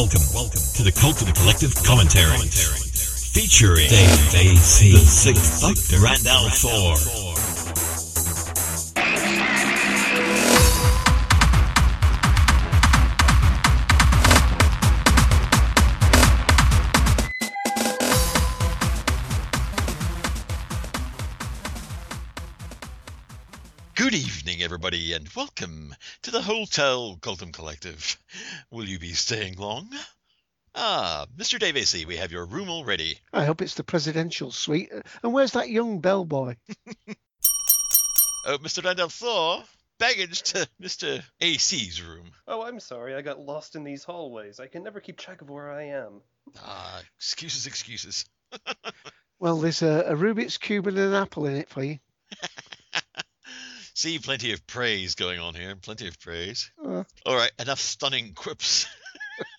welcome, welcome to the Cult of the Collective Commentary, featuring Dave AC, the Sixth Doctor, Randall Thor. Everybody, and welcome to the Hotel Cultum Collective. Will you be staying long? Ah, Mr. Dave we have your room all ready. I hope it's the presidential suite. And where's that young bellboy? Oh, Mr. Randall Thor, baggage to Mr. AC's room. Oh, I'm sorry. I got lost in these hallways. I can never keep track of where I am. Ah, excuses, excuses. Well, there's a, a Rubik's Cube and an apple in it for you. See, plenty of praise going on here. Plenty of praise. Uh. All right, enough stunning quips.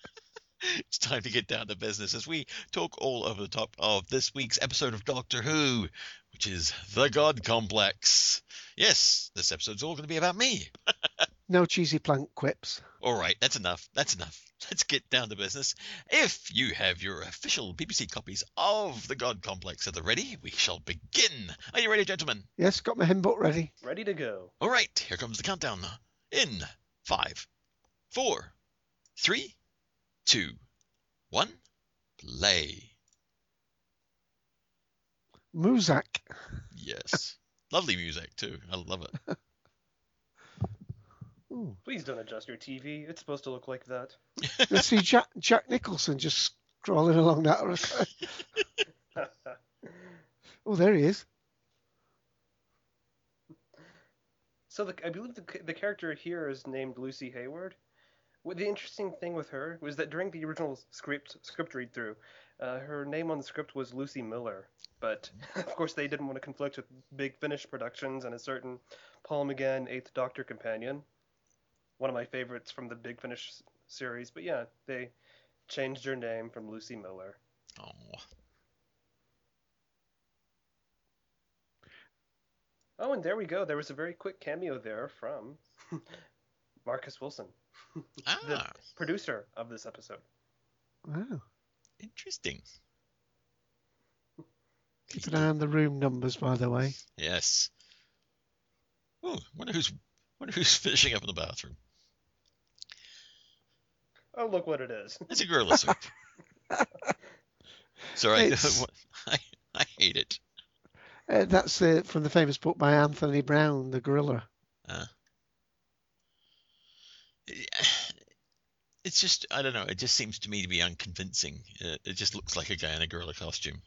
it's time to get down to business as we talk all over the top of this week's episode of Doctor Who, which is The God Complex. Yes, this episode's all going to be about me. No cheesy plank quips. All right, that's enough. That's enough. Let's get down to business. If you have your official BBC copies of The God Complex at the ready, we shall begin. Are you ready, gentlemen? Yes, got my hymn book ready. Ready to go. All right, here comes the countdown. In five, four, three, two, one, play. Muzak. Yes. Lovely music, too. I love it. Ooh. Please don't adjust your TV. It's supposed to look like that. Let's see Jack, Jack Nicholson just scrolling along that. oh, there he is. so the, I believe the, the character here is named Lucy Hayward. What the interesting thing with her was that during the original script script read through, uh, her name on the script was Lucy Miller. But of course, they didn't want to conflict with Big Finish Productions and a certain Paul McGann Eighth Doctor companion. One of my favorites from the Big Finish series. But yeah, they changed her name from Lucy Miller. Oh, Oh, and there we go. There was a very quick cameo there from Marcus Wilson, the ah, producer of this episode. Wow. interesting. Keep an eye on the room numbers, by the way. Yes. Oh, wonder who's wonder who's finishing up in the bathroom. Oh, look what it is. It's a gorilla suit. Sorry, It's- I, I hate it. Uh, that's uh, from the famous book by Anthony Browne, The Gorilla. It's just I don't know. It just seems to me to be unconvincing. Uh, it just looks like a guy in a gorilla costume.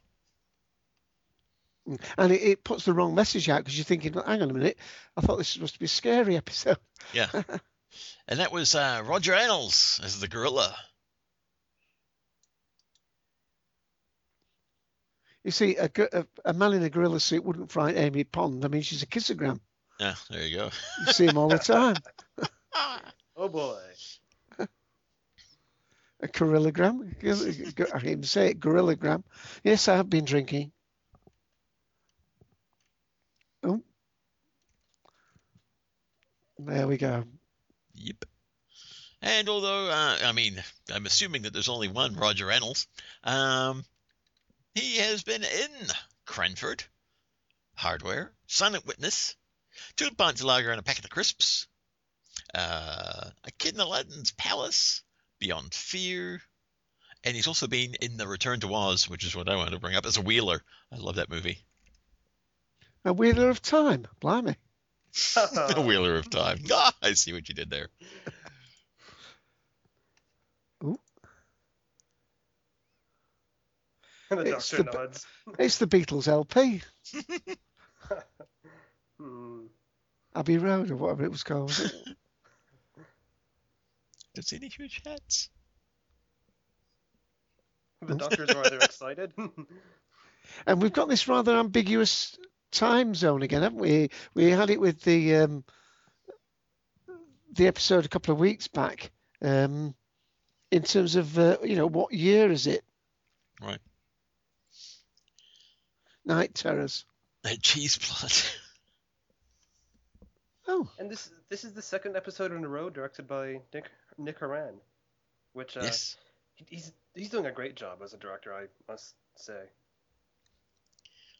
Mm. And it, it puts the wrong message out because you're thinking, hang on a minute, I thought this was supposed to be a scary episode. Yeah. and that was uh, Roger Annals as the gorilla. You see, a, a, a man in a gorilla suit wouldn't frighten Amy Pond. I mean, she's a kissogram. Yeah, there you go. You see him all the time. Oh boy. A gorillagram. I can even say it, gorillagram. Yes, I have been drinking. Oh. There we go. Yep. And although, uh, I mean, I'm assuming that there's only one Roger Reynolds, um, he has been in Cranford, Hardware, Silent Witness, Two Pints of Lager and a Packet of Crisps, uh, A Kid in Aladdin's Palace, Beyond Fear, and he's also been in The Return to Oz, which is what I wanted to bring up, as a Wheeler. I love that movie. A Wheeler of Time. Blimey. A Wheeler of Time. Ah, I see what you did there. the It's the b- nods. It's the Beatles LP. Hmm. Abbey Road or whatever it was called. was it? Don't any huge hats. The doctor's rather excited. and we've got this rather ambiguous time zone again, haven't we? We had it with the um, the episode a couple of weeks back. Um, in terms of uh, you know what year is it? Right. Night Terrors. That cheese plot. Oh, and this this is the second episode in a row directed by Nick Nick Hurran, which uh, yes. He's he's doing a great job as a director, I must say.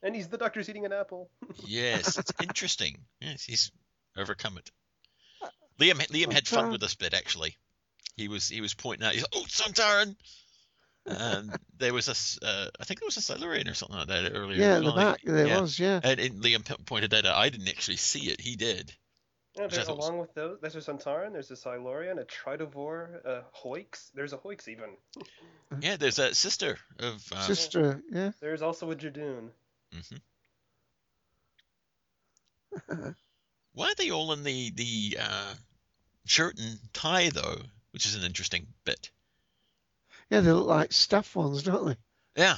And he's the doctor's eating an apple. Yes, it's interesting. Yes, he's overcome it. Liam Liam had fun with this bit actually. He was he was pointing out. He's like, "Oh, Sontaran!" And there was a, s- uh, I think there was a Silurian or something like that earlier. Yeah, as at the back there yeah. was, yeah. And, and Liam pointed that out. I didn't actually see it. He did. Yeah, Which there, thought was- along with those, there's a Sontaran, there's a Silurian, a Tritovore, a Hoix. There's a Hoix even. Yeah, there's a sister of. Uh, Sister, yeah. There's also a Judoon. Mhm. Why are they all in the the uh, shirt and tie though? Which is an interesting bit. Yeah, they look like staff ones, don't they? Yeah,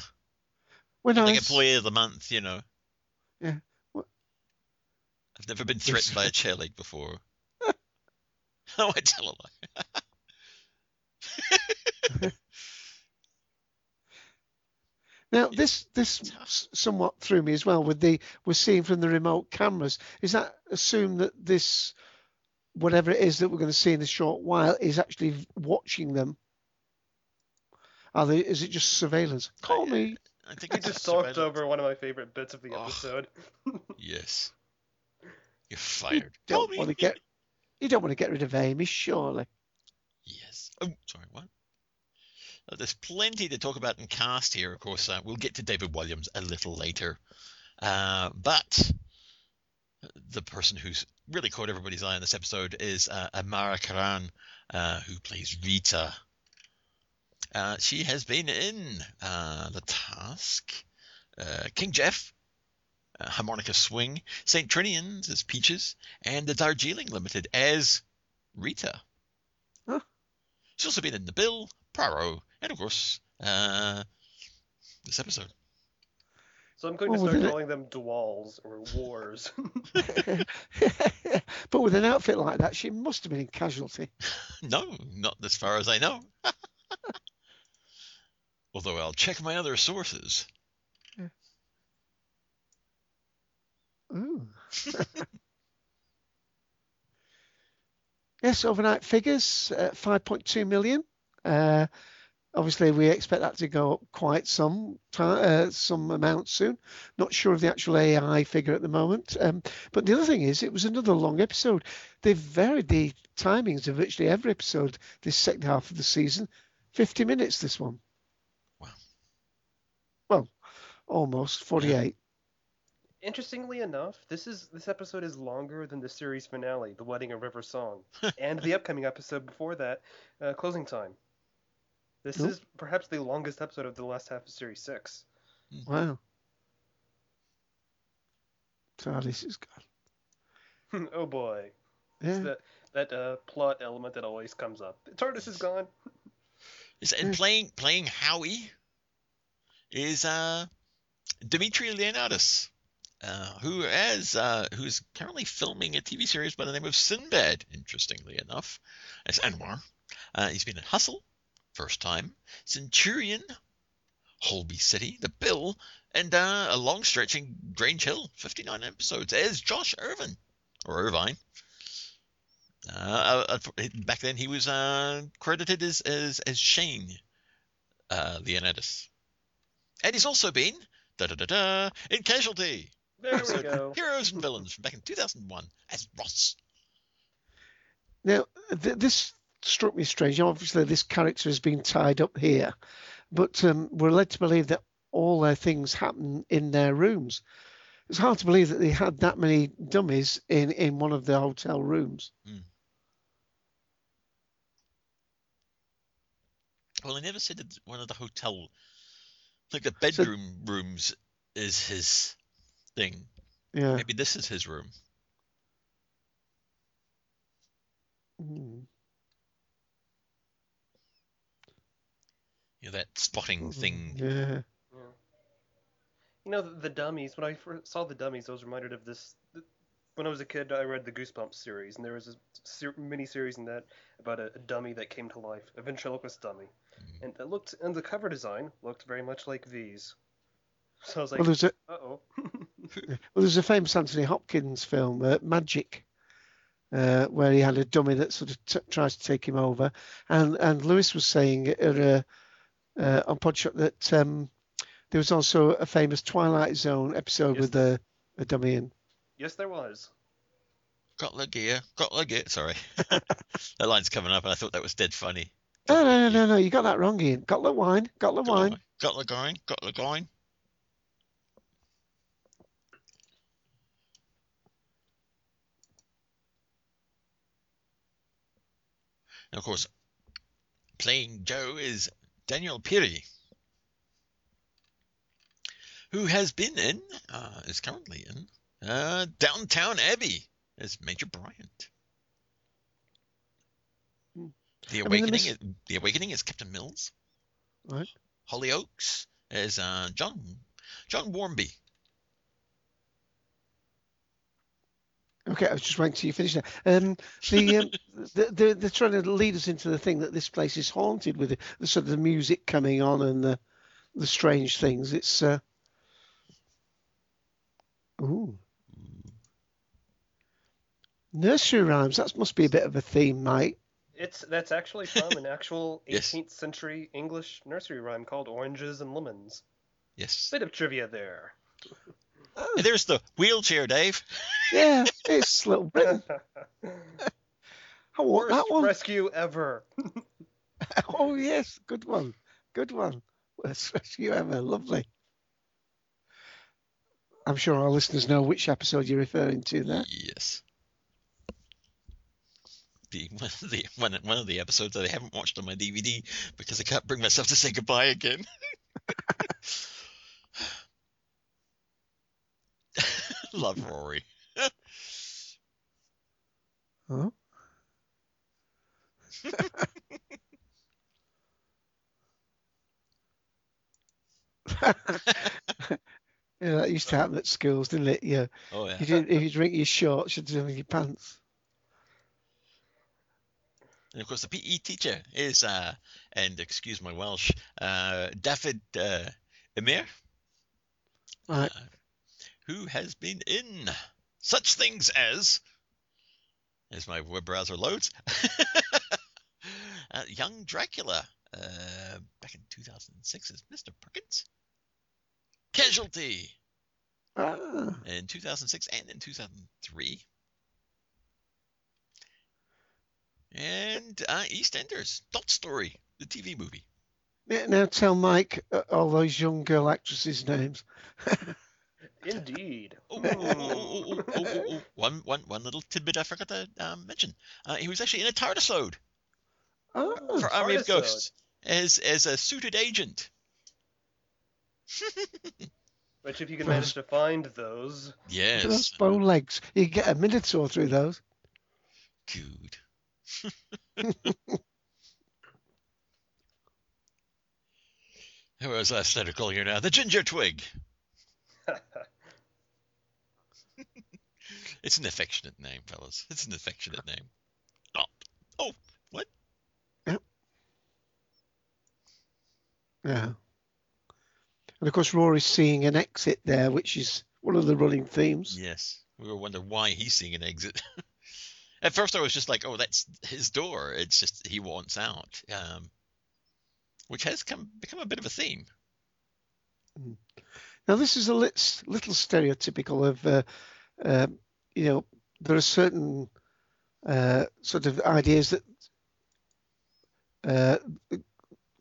When I like was, employee of the month, you know. Yeah. What- I've never been threatened by a chair leg before. oh, I tell a lie. now this this somewhat threw me as well with the we're seeing from the remote cameras. Is that assume that this whatever it is that we're going to see in a short while is actually watching them? Are they? Is it just surveillance? Call me. I think He it's just a talked over one of my favorite bits of the Oh. episode. Yes. You're fired. Tell don't me. want to get. You don't want to get rid of Amy, surely. Yes. Oh, sorry, what? There's plenty to talk about in cast here. Of course, uh, we'll get to David Walliams a little later. Uh, but the person who's really caught everybody's eye in this episode is uh, Amara Karan, uh, who plays Rita. Uh, she has been in uh, The Task, uh, King Jeff, uh, Harmonica Swing, St. Trinian's as Peaches, and The Darjeeling Limited as Rita. Huh. She's also been in The Bill, Poirot, and of course, uh, this episode. So I'm going Well, to start within it- calling them duals or wars. but with an outfit like that, she must have been in casualty. No, not as far as I know. Although I'll check my other sources. Ooh. yes, overnight figures uh, 5.2 million. Uh, obviously, we expect that to go up quite some time, uh, some amount soon. Not sure of the actual AI figure at the moment. Um, but the other thing is, it was another long episode. They've varied the timings of virtually every episode this second half of the season. 50 minutes, this one. Wow. Well, almost 48. Interestingly enough, this is this episode is longer than the series finale, The Wedding of River Song, and the upcoming episode before that, uh, Closing Time. This Nope. is perhaps the longest episode of the last half of series six. Wow. TARDIS is gone. oh boy, Yeah. it's that that uh, plot element that always comes up. TARDIS is gone. Is and playing playing Howie is uh Dimitri Leonidas, uh, who as uh, who's currently filming a TV series by the name of Sinbad. Interestingly enough, as Anwar, uh, he's been in Hustle, first time, Centurion, Holby City, The Bill, and uh, a long stretching Grange Hill, 59 episodes as Josh Irvin or Irvine. Uh, uh, back then, he was uh, credited as as, as Shane uh, Leonidas, and he's also been da da da da in Casualty, There we episode go. Heroes and Villains from back in 2001 as Ross. Now, th- this struck me strange. Obviously, this character has been tied up here, but um, we're led to believe that all their things happen in their rooms. It's hard to believe that they had that many dummies in, in one of the hotel rooms. Well, I never said that one of the hotel, like the bedroom rooms, is his thing. Yeah. Maybe this is his room. Mm. You know that spotting thing. Yeah. Yeah. You know the, the dummies. When I first saw the dummies, I was reminded of this. th- When I was a kid, I read the Goosebumps series, and there was a ser- mini series in that about a, a dummy that came to life, a ventriloquist dummy, Mhm. and it looked and the cover design looked very much like these. So I was like, Well, there's a uh oh. well, there's a famous Anthony Hopkins film, uh, Magic, uh, where he had a dummy that sort of t- tries to take him over, and and Lewis was saying at a, uh, on Podshock that um, there was also a famous Twilight Zone episode Yes. with the a dummy in. Yes, there was. Got the gear, got the gear. Sorry, that line's coming up, and I thought that was dead funny. No, no, no, no, no. You got that wrong, Ian. Got the wine. Got the Got wine. wine, got the going, got the going. And of course, playing Joe is Daniel Pirrie, who has been in, uh, is currently in, uh, Downton Abbey as Major Bryant. Hmm. The I mean, Awakening, is, the Awakening is Captain Mills. Right. Hollyoaks as uh, John John Warmby. Okay, I was just waiting till you finish that. Um, the, um, the, the they're trying to lead us into the thing that this place is haunted with the, the sort of the music coming on and the the strange things. It's uh, ooh nursery rhymes. That must be a bit of a theme, mate. It's that's actually from an actual Yes. 18th century English nursery rhyme called Oranges and Lemons. Yes. Bit of trivia there. Oh, And there's the wheelchair, Dave. yeah, it's Little Britain. I want Worst that one. rescue ever. Oh yes, good one, good one. Worst rescue ever. Lovely. I'm sure our listeners know which episode you're referring to there. Yes. The one of the one, one of the episodes that I haven't watched on my DVD because I can't bring myself to say goodbye again. Love Rory. Huh? yeah, that used to happen at schools, didn't it? Yeah. Oh yeah. You did, if you drink your shorts, you'd do with your pants. And of course, the PE teacher is, uh, and excuse my Welsh, uh, David uh, Emyr, Right. uh, who has been in such things as, as my web browser loads, uh, Young Dracula, uh, back in 2006 as Mr. Perkins, Casualty Ah, in 2006 and in 2003. And uh, EastEnders, Dot Story, the TV movie. now tell Mike uh, all those young girl actresses' names. Indeed. Oh, oh, oh, oh, oh, oh, oh, oh. One, one, one little tidbit I forgot to um, mention. Uh, he was actually in a TARDIS load Ah, for Army of Ghosts as as a suited agent. Which, if you can manage to find those, look at yes. those bow legs. You can get a minute or through those. Good. Who was last letter call here now? The Ginger Twig. It's an affectionate name, fellas. It's an affectionate name. Oh, oh, what? Yeah. yeah. And of course, Rory's seeing an exit there, which is one of the running themes. Yes. We were wondering why he's seeing an exit. At first, I was just like, "Oh, that's his door." It's just he wants out, um, which has come become a bit of a theme. Now, this is a little stereotypical of, uh, um, you know, there are certain uh, sort of ideas that uh,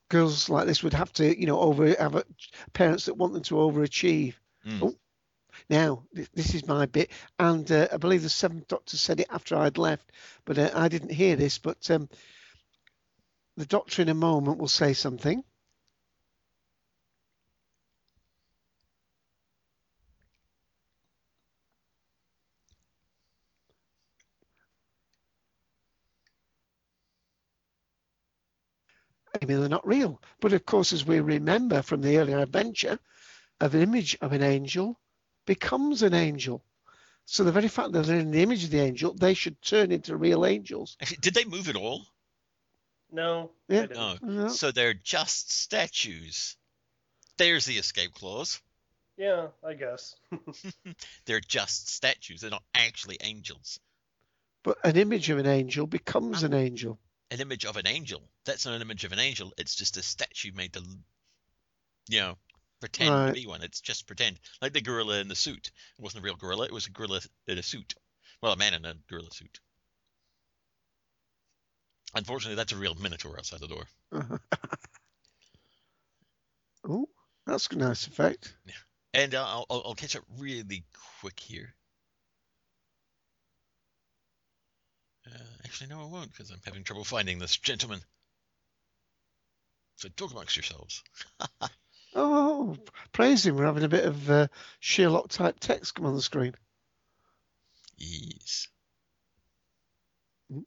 girls like this would have to, you know, over have parents that want them to overachieve. Mm. Oh, now this is my bit, and uh, I believe the Seventh Doctor said it after I'd left, but uh, I didn't hear this. But um, the Doctor in a moment will say something. I mean, they're not real. But of course, as we remember from the earlier adventure, of an image of an angel becomes an angel. So the very fact that they're in the image of the angel, they should turn into real angels. Actually, did they move at all? no, Yeah. I didn't. No. So they're just statues. There's the escape clause. Yeah, I guess. They're just statues. They're not actually angels. But an image of an angel becomes ah. an angel. An image of an angel. That's not an image of an angel. It's just a statue made to, you know, pretend Right. to be one. It's just pretend, like the gorilla in the suit. It wasn't a real gorilla. It was a gorilla in a suit. Well, a man in a gorilla suit. Unfortunately, that's a real minotaur outside the door. oh, that's a nice effect. Yeah. And uh, I'll, I'll, I'll catch up really quick here. Uh, actually, no, I won't because I'm having trouble finding this gentleman. So talk amongst yourselves. Oh, praise him. We're having a bit of uh, Sherlock type text come on the screen. Yes.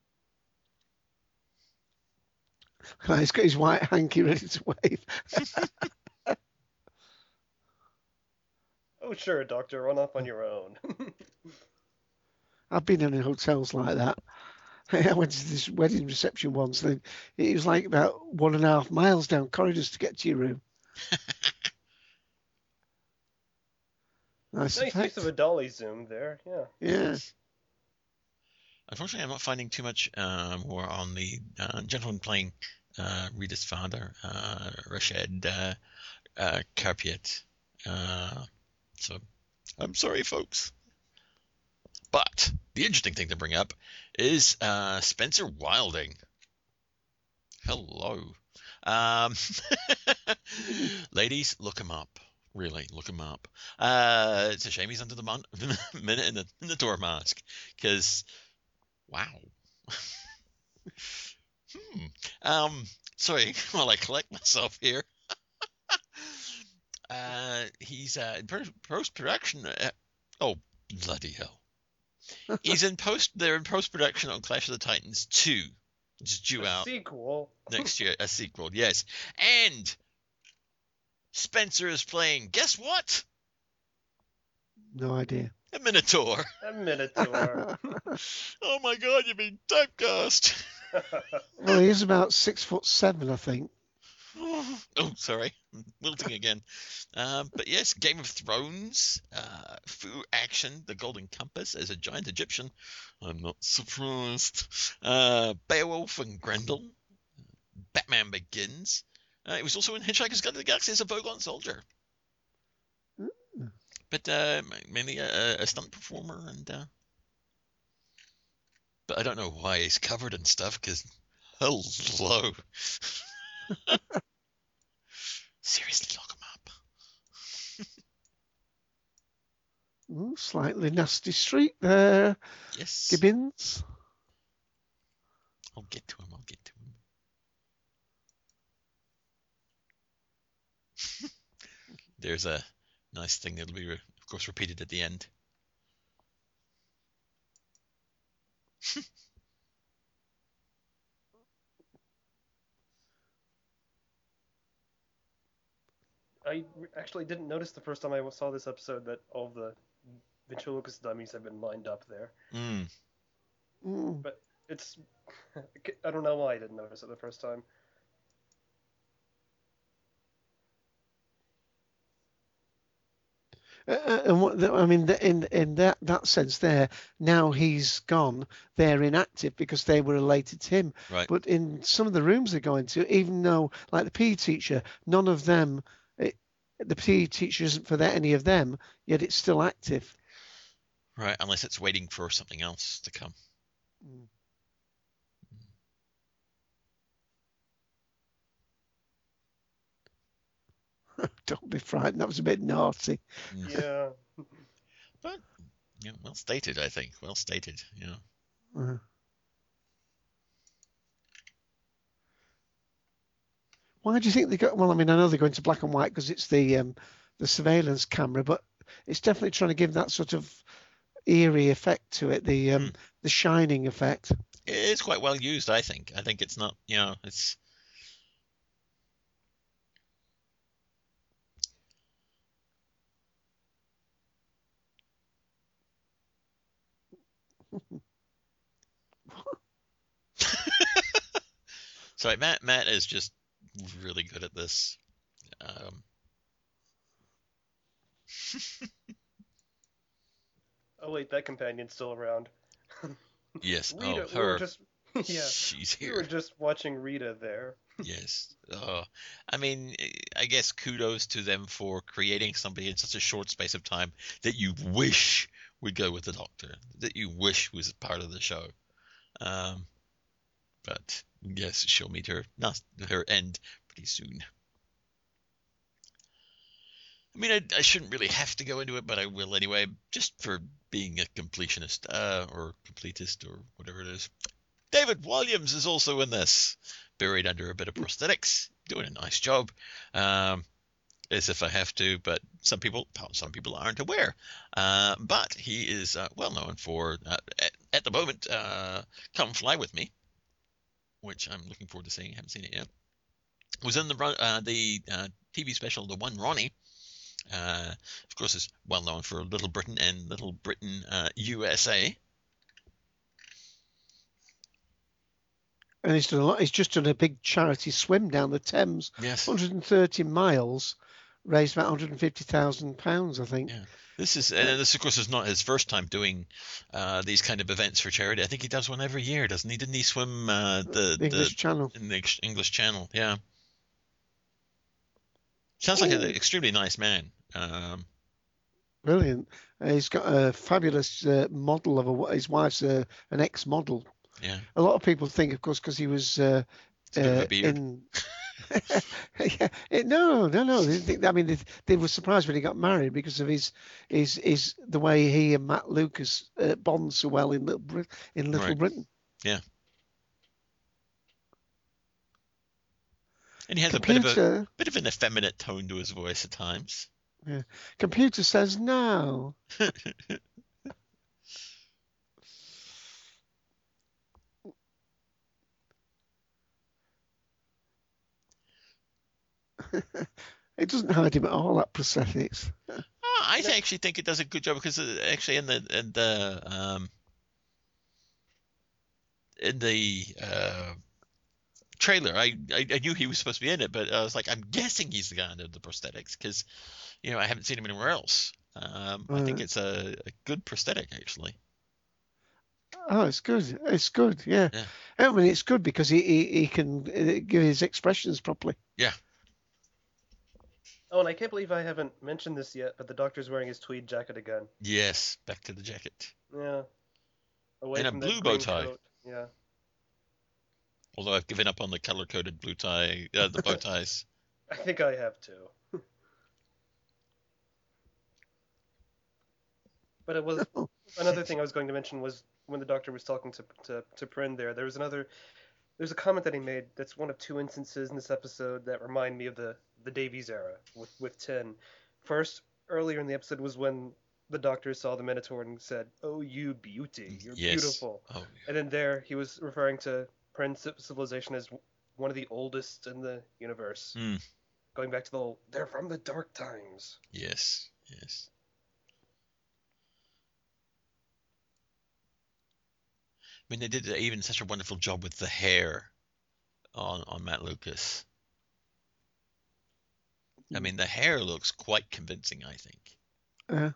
He's got his white hanky ready to wave. Oh, sure, Doctor, run off on your own. I've been in hotels like that. I went to this wedding reception once, and it was like about one and a half miles down corridors to get to your room. nice, nice use of a dolly zoom there, yeah. Yes. Unfortunately, I'm not finding too much uh, more on the uh, gentleman playing uh, Rita's father, uh, Rashid uh, uh, Karapiet. Uh, so I'm sorry, folks. But the interesting thing to bring up is uh, Spencer Wilding. Hello. Um, ladies, look him up. Really, look him up. Uh, it's a shame he's under the mon- minute in the, in the door mask because Wow. hmm. Um. Sorry. While I collect myself here. uh, he's uh, in post production. Uh, oh, bloody hell! he's in post. They're in post production on Clash of the Titans two, which is due A out sequel. next year. A sequel, yes. And Spencer is playing. Guess what? No idea. A Minotaur. A Minotaur. Oh my God! You've been typecast. well, he is about six foot seven, I think. oh, sorry, wilting again. Um, but yes, Game of Thrones, uh, Fu Action, The Golden Compass as a giant Egyptian. I'm not surprised. Uh, Beowulf and Grendel, Batman Begins. Uh, he was also in Hitchhiker's Guide to the Galaxy as a Vogon soldier. Mm. But uh, mainly a, a stunt performer, and uh, but I don't know why he's covered in stuff. Because hello. Seriously, look him up. Ooh, slightly nasty street there. Yes. Gibbis. I'll get to him. I'll get to him. There's a nice thing that'll be, re- of course, repeated at the end. I actually didn't notice the first time I saw this episode that all the ventriloquist dummies have been lined up there. Mm. Mm. It's I don't know why I didn't notice it the first time. Uh, uh, and what the, I mean, the, in in that that sense, there now he's gone. They're inactive because they were related to him. Right. But in some of the rooms they're going to, even though, like the PE teacher, none of them, it, the PE teacher isn't for that, any of them, yet it's still active. Right. Unless it's waiting for something else to come. Mm. Don't be frightened. That was a bit naughty. Mm. Yeah. Yeah, well stated, I think. Well stated. Yeah. Uh, Why do you think they got? Well, I mean, I know they're going to black and white because it's the um, the surveillance camera, but it's definitely trying to give that sort of eerie effect to it, the um, Hmm. the shining effect. It's quite well used, I think. I think it's not, you know, it's. so Matt Matt is just really good at this. Um, Oh wait, that companion's still around. yes. Rita, oh, we her. just yeah. She's here. We were just watching Rita there. Yes. Uh, I mean, I guess kudos to them for creating somebody in such a short space of time that you wish would go with the Doctor, that you wish was part of the show. Um, but yes, she'll meet her not her end pretty soon. I mean, I, I shouldn't really have to go into it, but I will anyway, just for being a completionist uh, or completist or whatever it is. David Walliams is also in this, buried under a bit of prosthetics, doing a nice job. Um, as if I have to, but some people, some people aren't aware. Uh, but he is uh, well known for, uh, at, at the moment, uh, "Come Fly with Me," which I'm looking forward to seeing. I haven't seen it yet. Was in the uh, the uh, TV special "The One Ronnie." Uh, of course, is well known for Little Britain and Little Britain uh, USA. And he's done a lot. He's just done a big charity swim down the Thames, Yes. 130 miles, raised about 150,000 pounds, I think. Yeah. This is, and this of course is not his first time doing uh, these kind of events for charity. I think he does one every year, doesn't he? Didn't he swim uh, the, the English the Channel. in the English Channel? Yeah. Sounds like an extremely nice man. Um, Brilliant. Uh, he's got a fabulous uh, model of a. His wife's uh, an ex-model. yeah, A lot of people think, of course, because he was uh, it's a bit of uh, in. yeah, it, no, no, no. I mean, they, they were surprised when he got married because of his, his, his the way he and Matt Lucas uh, bond so well in Little, Brit- in Little Right. Britain. Yeah. And he has a bit of a bit of an effeminate tone to his voice at times. Yeah. computer says no. it doesn't hide him at all. That prosthetics. Oh, I No. actually think it does a good job because uh, actually in the in the um, in the uh, trailer, I, I I knew he was supposed to be in it, but I was like, I'm guessing he's the guy under the prosthetics because you know I haven't seen him anywhere else. Um, I think it's a, a good prosthetic actually. Oh, it's good. It's good. Yeah. Yeah. I mean, it's good because he he, he can uh, give his expressions properly. Oh, and I can't believe I haven't mentioned this yet, but the Doctor's wearing his tweed jacket again. Yes, back to the jacket. Yeah. Away And a from that blue bow tie. coat. Yeah. Although I've given up on the color coded blue tie, uh, the bow ties. I think I have too. but it was another thing I was going to mention was when the doctor was talking to to to Prin there. There was another. There's a comment that he made that's one of two instances in this episode that remind me of the the Davies era with with ten. First, earlier in the episode was when the doctor saw the Minotaur and said, "Oh, you beauty, you're Yes. beautiful." Oh, And then there he was referring to Prin's civilization as one of the oldest in the universe. Hmm. Going back to the whole, they're from the dark times. yes, yes. I mean, they did even such a wonderful job with the hair on on Matt Lucas. I mean, the hair looks quite convincing, I think. Uh,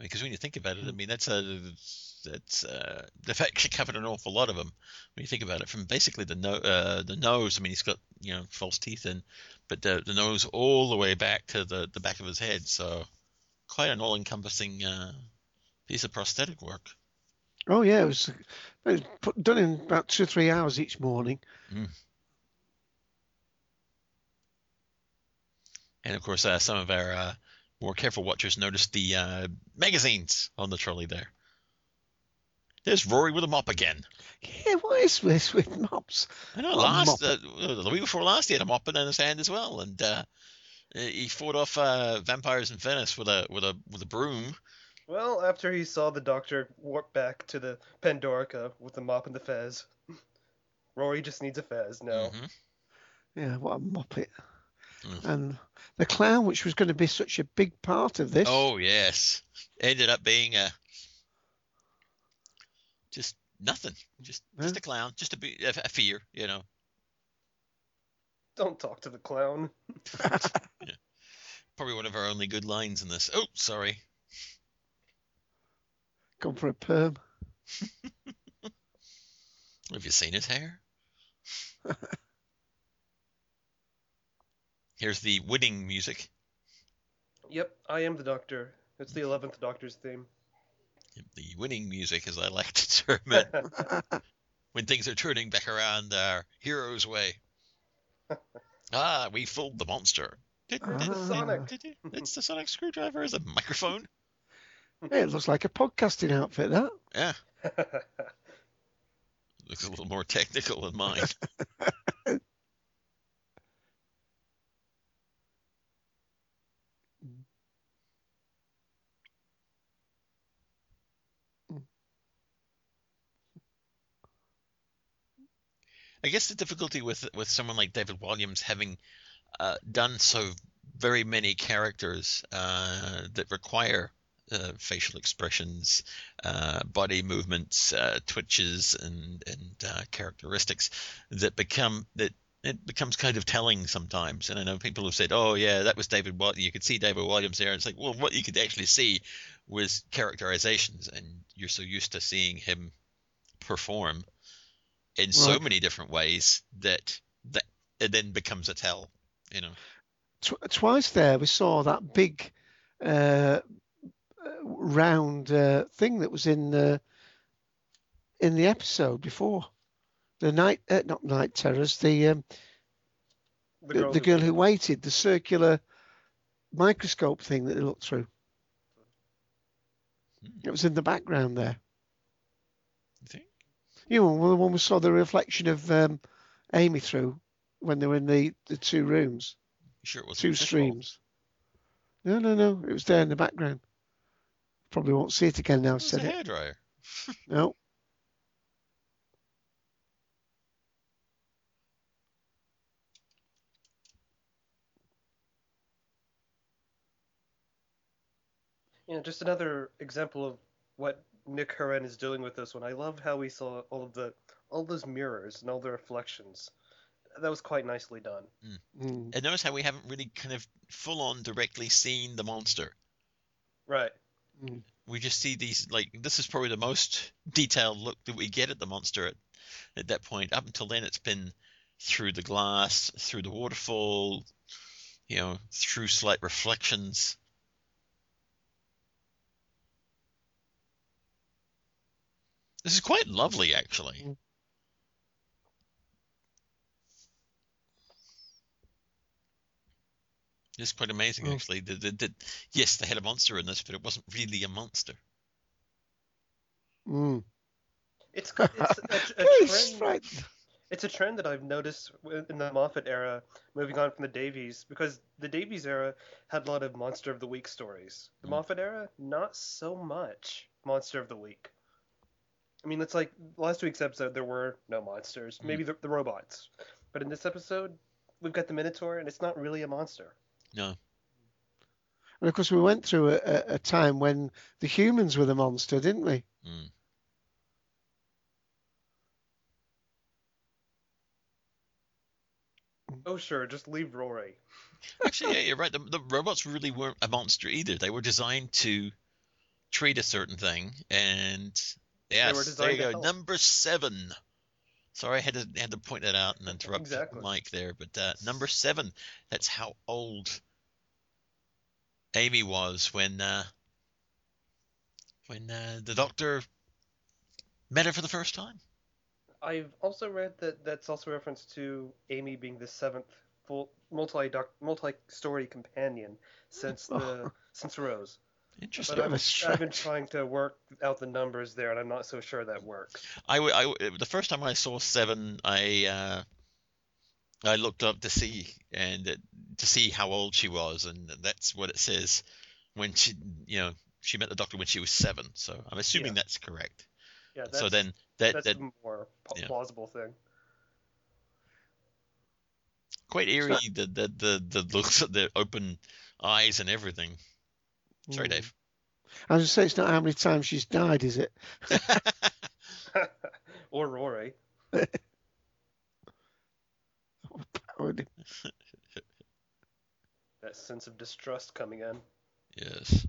Because when you think about it, I mean, that's a that's uh, they've actually covered an awful lot of them. When you think about it, from basically the no, uh, the nose. I mean, he's got you know false teeth in, but the the nose all the way back to the the back of his head. So quite an all-encompassing uh, piece of prosthetic work. oh yeah, it was, it was put, done in about two or three hours each morning. And of course, uh, some of our uh, more careful watchers noticed the uh, magazines on the trolley there. There's Rory with a mop again. Yeah, what is this with mops? I know. Last mop. uh, the week before last, he had a mop in his hand as well, and uh, he fought off uh, vampires in Venice with a with a with a broom. Well, after he saw the doctor warp back to the Pandorica with the mop and the fez, Rory just needs a fez now. Mhm. Yeah, what a moppet. Mm. And the clown, which was going to be such a big part of this. Oh yes, ended up being a just nothing, just just a clown, just a, be- a, a fear, you know. Don't talk to the clown. Probably one of our only good lines in this. Oh, sorry. Gone for a perm. Have you seen his hair? Here's the winning music. Yep, I am the Doctor. It's the eleventh Doctor's theme. The winning music, as I like to term it, when things are turning back around our hero's way. ah, we fooled the monster. Ah. Sonic. Did, it's the sonic screwdriver as a microphone. Hey, it looks like a podcasting outfit, that. Yeah, looks a little more technical than mine. guess the difficulty with with someone like David Walliams having uh, done so very many characters uh, that require uh, facial expressions, uh, body movements, uh, twitches, and and uh, characteristics that become that it becomes kind of telling sometimes. And I know people have said, "Oh yeah, that was David. You could see David Walliams there." And It's like, well, what you could actually see was characterizations, and you're so used to seeing him perform in so many different ways that that it then becomes a tell. You know. Tw- twice there, we saw that big uh, round uh, thing that was in the in the episode before. The night, uh, not night terrors. The um, the, the girl who waited, the circular microscope thing that they looked through. Hmm. It was in the background there. You know, the one we saw the reflection of um, Amy through when they were in the, the two rooms, You sure it was two streams. No, no, no. It was there in the background. Probably won't see it again now. It was said a it. hairdryer. No. You know, just another example of what Nick Hurran is doing with this one. I love how we saw all of the all those mirrors and all the reflections. That was quite nicely done. Mm. And notice how we haven't really kind of full on directly seen the monster. Right. We just see these like this is probably the most detailed look that we get at the monster at, at that point. Up until then, it's been through the glass, through the waterfall, you know, through slight reflections. This is quite lovely, actually. Mm. It's quite amazing, Mm. actually. That, that, that, yes, they had a monster in this, but it wasn't really a monster. Mm. It's it's a, a trend. right. It's a trend that I've noticed in the Moffat era, moving on from the Davies, because the Davies era had a lot of Monster of the Week stories. The Mm. Moffat era, not so much Monster of the Week. I mean, it's like last week's episode, there were no monsters, Mm. maybe the, the robots. But in this episode, we've got the Minotaur, and it's not really a monster. No. And of course, we went through a, a, a time when the humans were the monster, didn't we? Mm. Oh, sure, just leave Rory. Actually, yeah, you're right. The, the robots really weren't a monster either. They were designed to treat a certain thing, and yes, there you go. help. Number seven. Sorry, I had to had to point that out and interrupt Exactly. Mike there, but uh, number seven. That's how old Amy was when uh, when uh, the Doctor met her for the first time. I've also read that that's also a reference to Amy being the seventh full multi multi story companion since the since Rose. Interesting. But bit of I've, a I've been trying to work out the numbers there, and I'm not so sure that works. I, w- I w- the first time I saw Seven, I uh, I looked up to see and it, to see how old she was, and that's what it says when she, you know, she met the Doctor when she was seven. So I'm assuming Yeah. that's correct. Yeah, that's, so then that that's that the more p- yeah. plausible thing. quite eerie. The the the the looks at the open eyes and everything. Sorry, hmm. Dave. I was going to say, it's not how many times she's died, is it? or Rory. that sense of distrust coming in. Yes.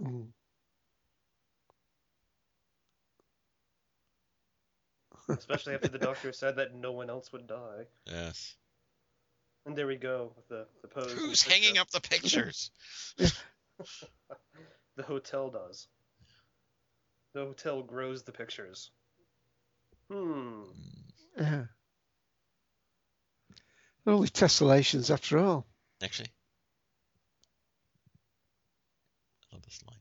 Hmm. Especially after the doctor said that no one else would die. Yes. And there we go with the, the pose. Who's the hanging up the pictures? The hotel does. The hotel grows the pictures. Hmm. Yeah. They're only tessellations after all. Actually. I love this line.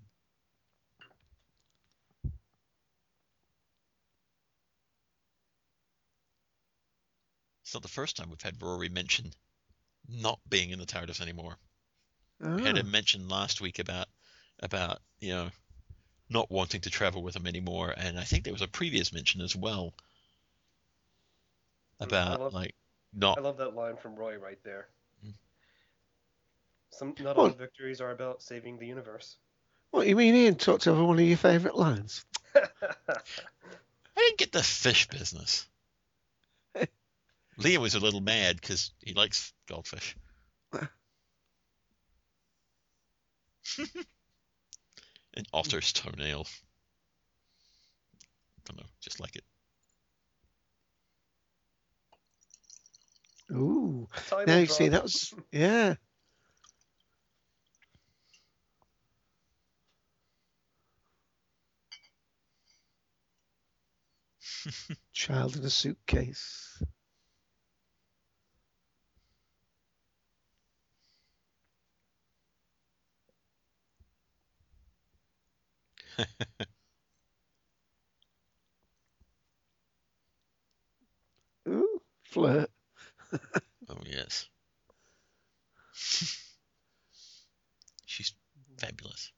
It's not the first time we've had Rory mention not being in the TARDIS anymore. We had him mention last week about about you know not wanting to travel with him anymore, and I think there was a previous mention as well Mm, about love- like not I love that line from Roy right there. Mm. Some not Well- all victories are about saving the universe. What you mean Ian talked over one of your favourite lines? I didn't get the fish business. Leo was a little mad because he likes goldfish. An otter's toenail. I don't know, just like it. Ooh. Time Now you see drop. that was yeah. Child in a suitcase. Ooh, flirt. Oh yes. She's fabulous.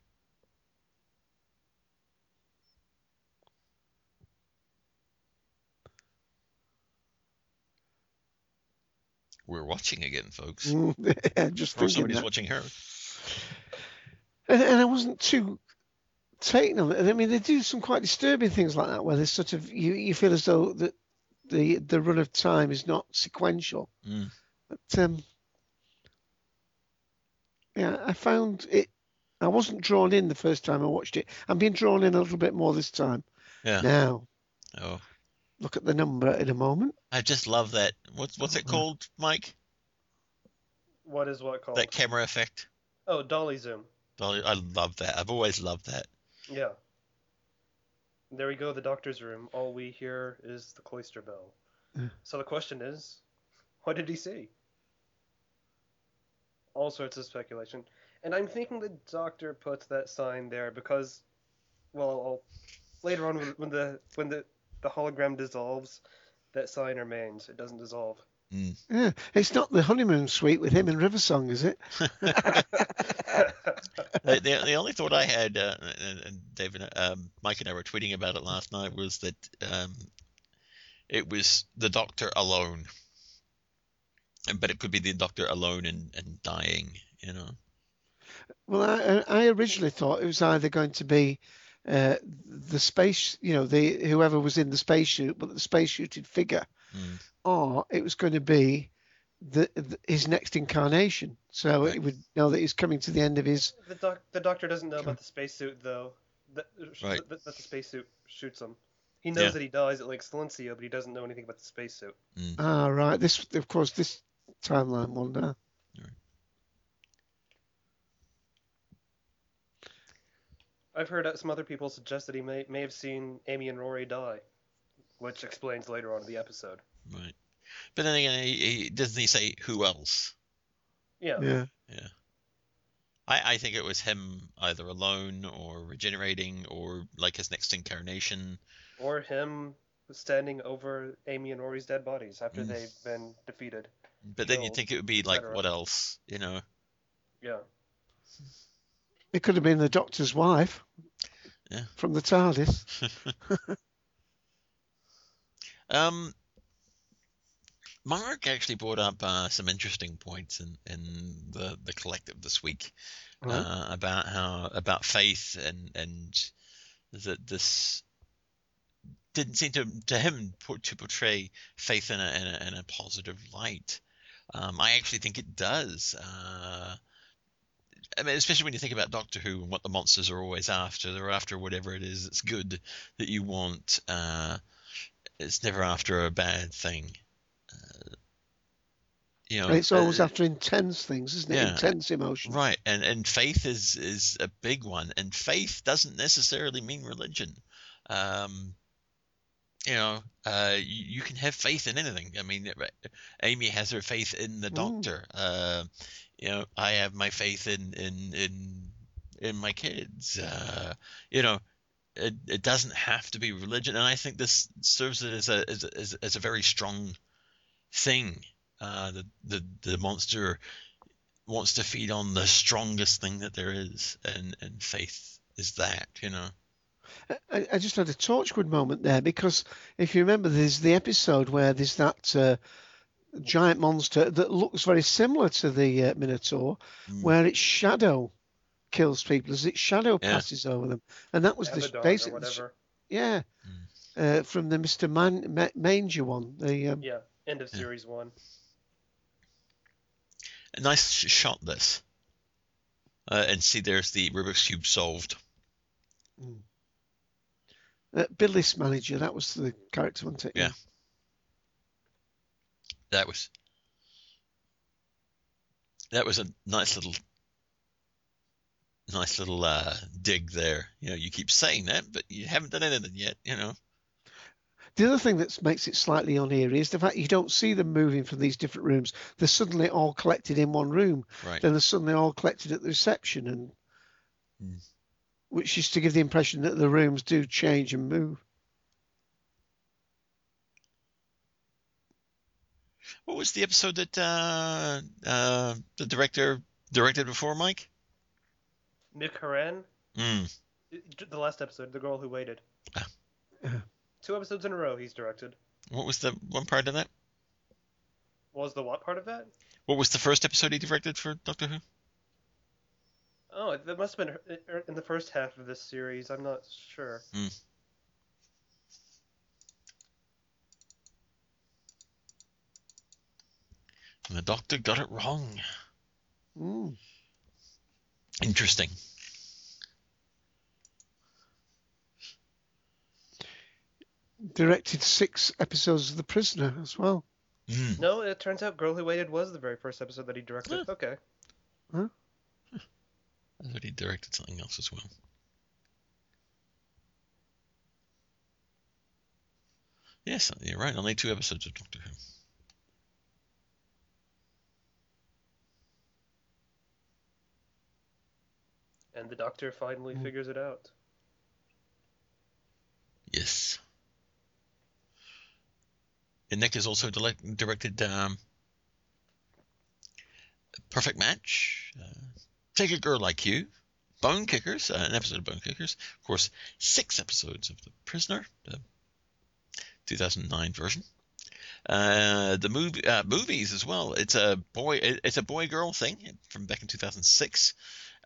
We're watching again, folks. yeah, just Or somebody's that. watching her. And, and I wasn't too taken on it. I mean, they do some quite disturbing things like that, where there's sort of you, you feel as though that the the run of time is not sequential. Mm. But um, yeah, I found it. I wasn't drawn in the first time I watched it. I'm being drawn in a little bit more this time. Yeah. Now, Oh, look at the number in a moment. I just love that. What's what's it Mhm. called, Mike? What is what called? That camera effect. Oh, dolly zoom. Dolly- I love that. I've always loved that. Yeah. There we go, the doctor's room. All we hear is the cloister bell. So the question is, what did he see? All sorts of speculation. And I'm thinking the doctor puts that sign there because, well, I'll, later on when- when the when the, the hologram dissolves, that sign remains. It doesn't dissolve. Yeah, it's not the honeymoon suite with him and River Song, is it? the, the, the only thought I had, uh, and, and David, um, Mike and I were tweeting about it last night, was that um, it was the Doctor alone, but it could be the Doctor alone and, and dying. You know. Well, I, I originally thought it was either going to be uh, the space, you know, the whoever was in the spacesuit, but the spacesuited figure, Mm. or it was going to be the, the his next incarnation. So Right. it would know that he's coming to the end of his. the doc the doctor doesn't know about the spacesuit though. That, Right. that, that the spacesuit shoots him. He knows Yeah. that he dies at Lake Silencio, but he doesn't know anything about the spacesuit. Ah, right. This, of course, this timeline one now. I've heard some other people suggest that he may may have seen Amy and Rory die, which explains later on in the episode. Right. But then again, he, he, doesn't he say who else? Yeah. Yeah. Yeah. I, I think it was him either alone or regenerating or like his next incarnation. Or him standing over Amy and Rory's dead bodies after Mm. they've been defeated. But then you'd think it would be like, what else? You know? Yeah. It could have been the Doctor's wife. Yeah. From the TARDIS. Um, Mark actually brought up uh, some interesting points in, in the, the collective this week Right. uh, about how about faith and and that this didn't seem to to him to portray faith in a in a, in a positive light. Um, I actually think it does. Uh, I mean, especially when you think about Doctor Who and what the monsters are always after. They're after whatever it is that's good that you want. Uh, it's never after a bad thing. Uh, you know, it's always uh, after intense things, isn't it? yeah. Intense emotion. Right, and and faith is is a big one, and faith doesn't necessarily mean religion. Um, you know, uh, you, you can have faith in anything. I mean, Amy has her faith in the Mm. doctor. Uh, you know, I have my faith in in in in my kids. Uh, you know, it, it doesn't have to be religion, and I think this serves it as a as a, as a, very strong thing. Uh, the the the monster wants to feed on the strongest thing that there is, and and faith is that. You know. I, I just had a Torchwood moment there because if you remember, there's the episode where there's that uh, giant monster that looks very similar to the uh, Minotaur, Mm. where its shadow kills people as its shadow Yeah. passes over them, and that was the Abaddon or basic, whatever. yeah, uh, from the Mister Man, Ma- Manger one. The um, Yeah, end of Yeah. series one. A nice sh- shot this. Uh, and see, there's the Rubik's cube solved. uh, Bilis Manger. That was the character, wasn't it? Yeah. That was that was a nice little nice little uh, dig there. You know, you keep saying that, but you haven't done anything yet. You know. The other thing that makes it slightly uneery is the fact you don't see them moving from these different rooms. They're suddenly all collected in one room. Right. Then they're suddenly all collected at the reception, and Hmm. which is to give the impression that the rooms do change and move. What was the episode that uh, uh, the director directed before, Mike? Nick Hurran, Mm. the last episode, the girl who waited. Ah. Two episodes in a row he's directed. What was the one part of that? Was the what part of that? What was the first episode he directed for Doctor Who? Oh, that must have been er, in the first half of this series. I'm not sure. And the Doctor got it wrong. Mm. Interesting. Directed six episodes of The Prisoner as well. Mm. No, it turns out Girl Who Waited was the very first episode that he directed. Huh. Okay. I thought he directed something else as well. Yes, you're right. Only two episodes of Doctor Who. And the Doctor finally Mm. figures it out. Yes. And Nick has also direct, directed um, Perfect Match, uh, Take a Girl Like You, Bone Kickers, uh, an episode of Bone Kickers, of course, six episodes of The Prisoner, the 2009 version. Uh, the movie uh, movies as well. It's a boy. it- It's a boy girl thing from back in 2006.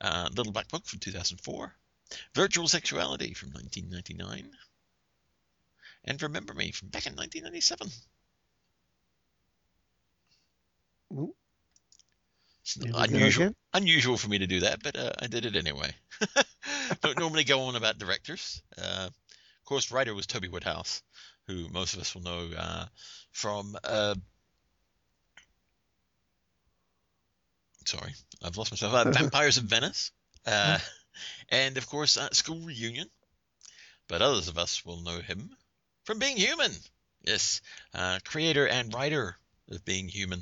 Uh, Little Black Book from 2004. Virtual Sexuality from 1999 and Remember Me from back in 1997. Ooh. It's There not we go unusual, unusual for me to do that, but uh, I did it anyway. Don't normally go on about directors. Uh, of course, writer was Toby Whithouse, who most of us will know uh, from. Sorry, I've lost myself. Uh, Vampires of Venice, uh, and of course, uh, School Reunion. But others of us will know him from Being Human. Yes, uh, creator and writer of Being Human.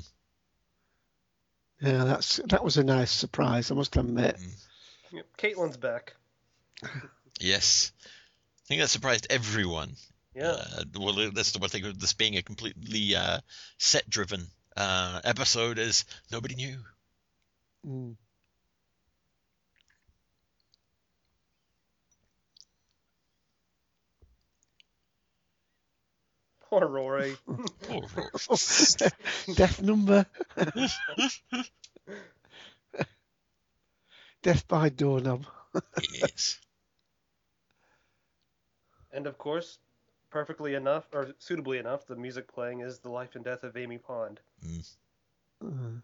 Yeah, that's that was a nice surprise. I must admit. Yep, Caitlin's back. Yes. I think that surprised everyone. Yeah. Uh, well, that's the one thing of this being a completely uh, set-driven uh, episode is nobody knew. Mm. Poor Rory. Oh, Rory. Death number. Death by doorknob. yes. and of course, perfectly enough, or suitably enough, the music playing is The Life and Death of Amy Pond. Mm. Uh, wanted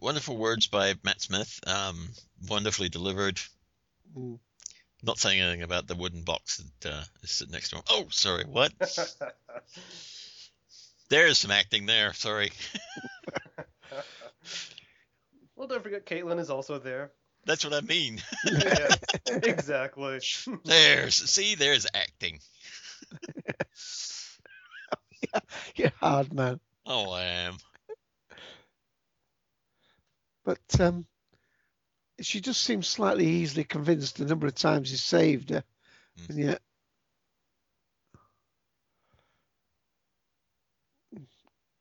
Wonderful words by Matt Smith. Um, wonderfully delivered. Mm. Not saying anything about the wooden box that uh, is sitting next to him. Oh, sorry, what? There's some acting there. Sorry. well, don't forget Caitlin is also there. That's what I mean. yeah, exactly. There's see, there's acting. You're hard man. Oh, I am. But um, she just seems slightly easily convinced the number of times he saved her. Mm. And yet.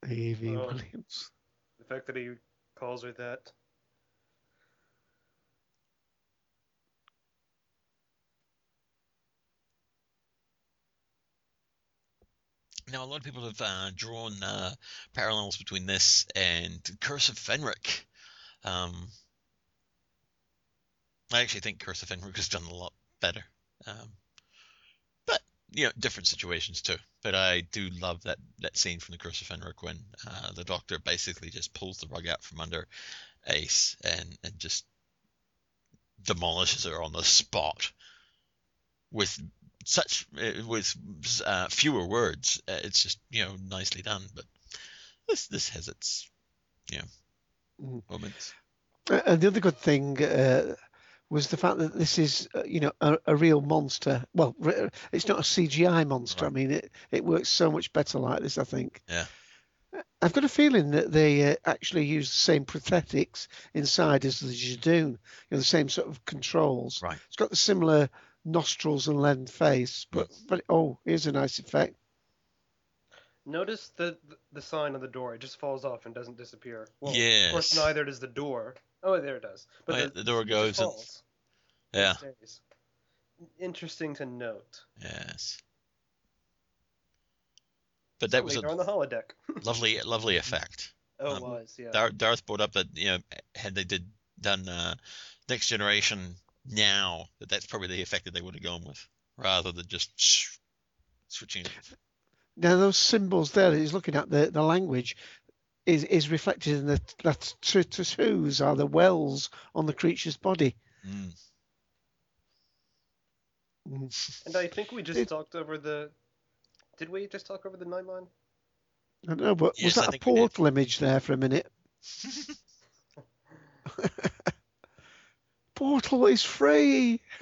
Evie Oh. Williams. The fact that he calls her that. Now, a lot of people have uh, drawn uh, parallels between this and Curse of Fenric. Um, I actually think Curse of Fenric has done a lot better. Um, but, you know, different situations too. But I do love that, that scene from the Curse of Fenric when uh, the Doctor basically just pulls the rug out from under Ace and, and just demolishes her on the spot with such uh, with uh, fewer words. Uh, it's just you know nicely done, but this this has its you know Mhm. moments. Uh, And the other good thing uh, was the fact that this is, uh, you know, a, a real monster. Well, it's not a CGI monster. I mean, it, it works so much better like this, I think. Yeah. I've got a feeling that they uh, actually use the same prosthetics inside as the Judoon, you know, the same sort of controls. Right. It's got the similar nostrils and lens face, but, but oh, here's a nice effect. Notice the the sign on the door. It just falls off and doesn't disappear. Well, Of course, neither does the door. Oh, there it does. But Oh, yeah, the, the door goes and- Yeah. Interesting to note. Yes. But that was Later a on the holodeck. lovely lovely effect. Oh, Um, it was yeah. Dar- Darth brought up that you know had they did done uh, next generation now that that's probably the effect that they would have gone with rather than just switching. it. Now those symbols there that he's looking at, the, the language is, is reflected in the that t- tattoos are the wells on the creature's body. Mm. And I think we just It- talked over the. Did we just talk over the nine line? I don't know, but Yes, was that a think we did. portal image there for a minute? Portal is free.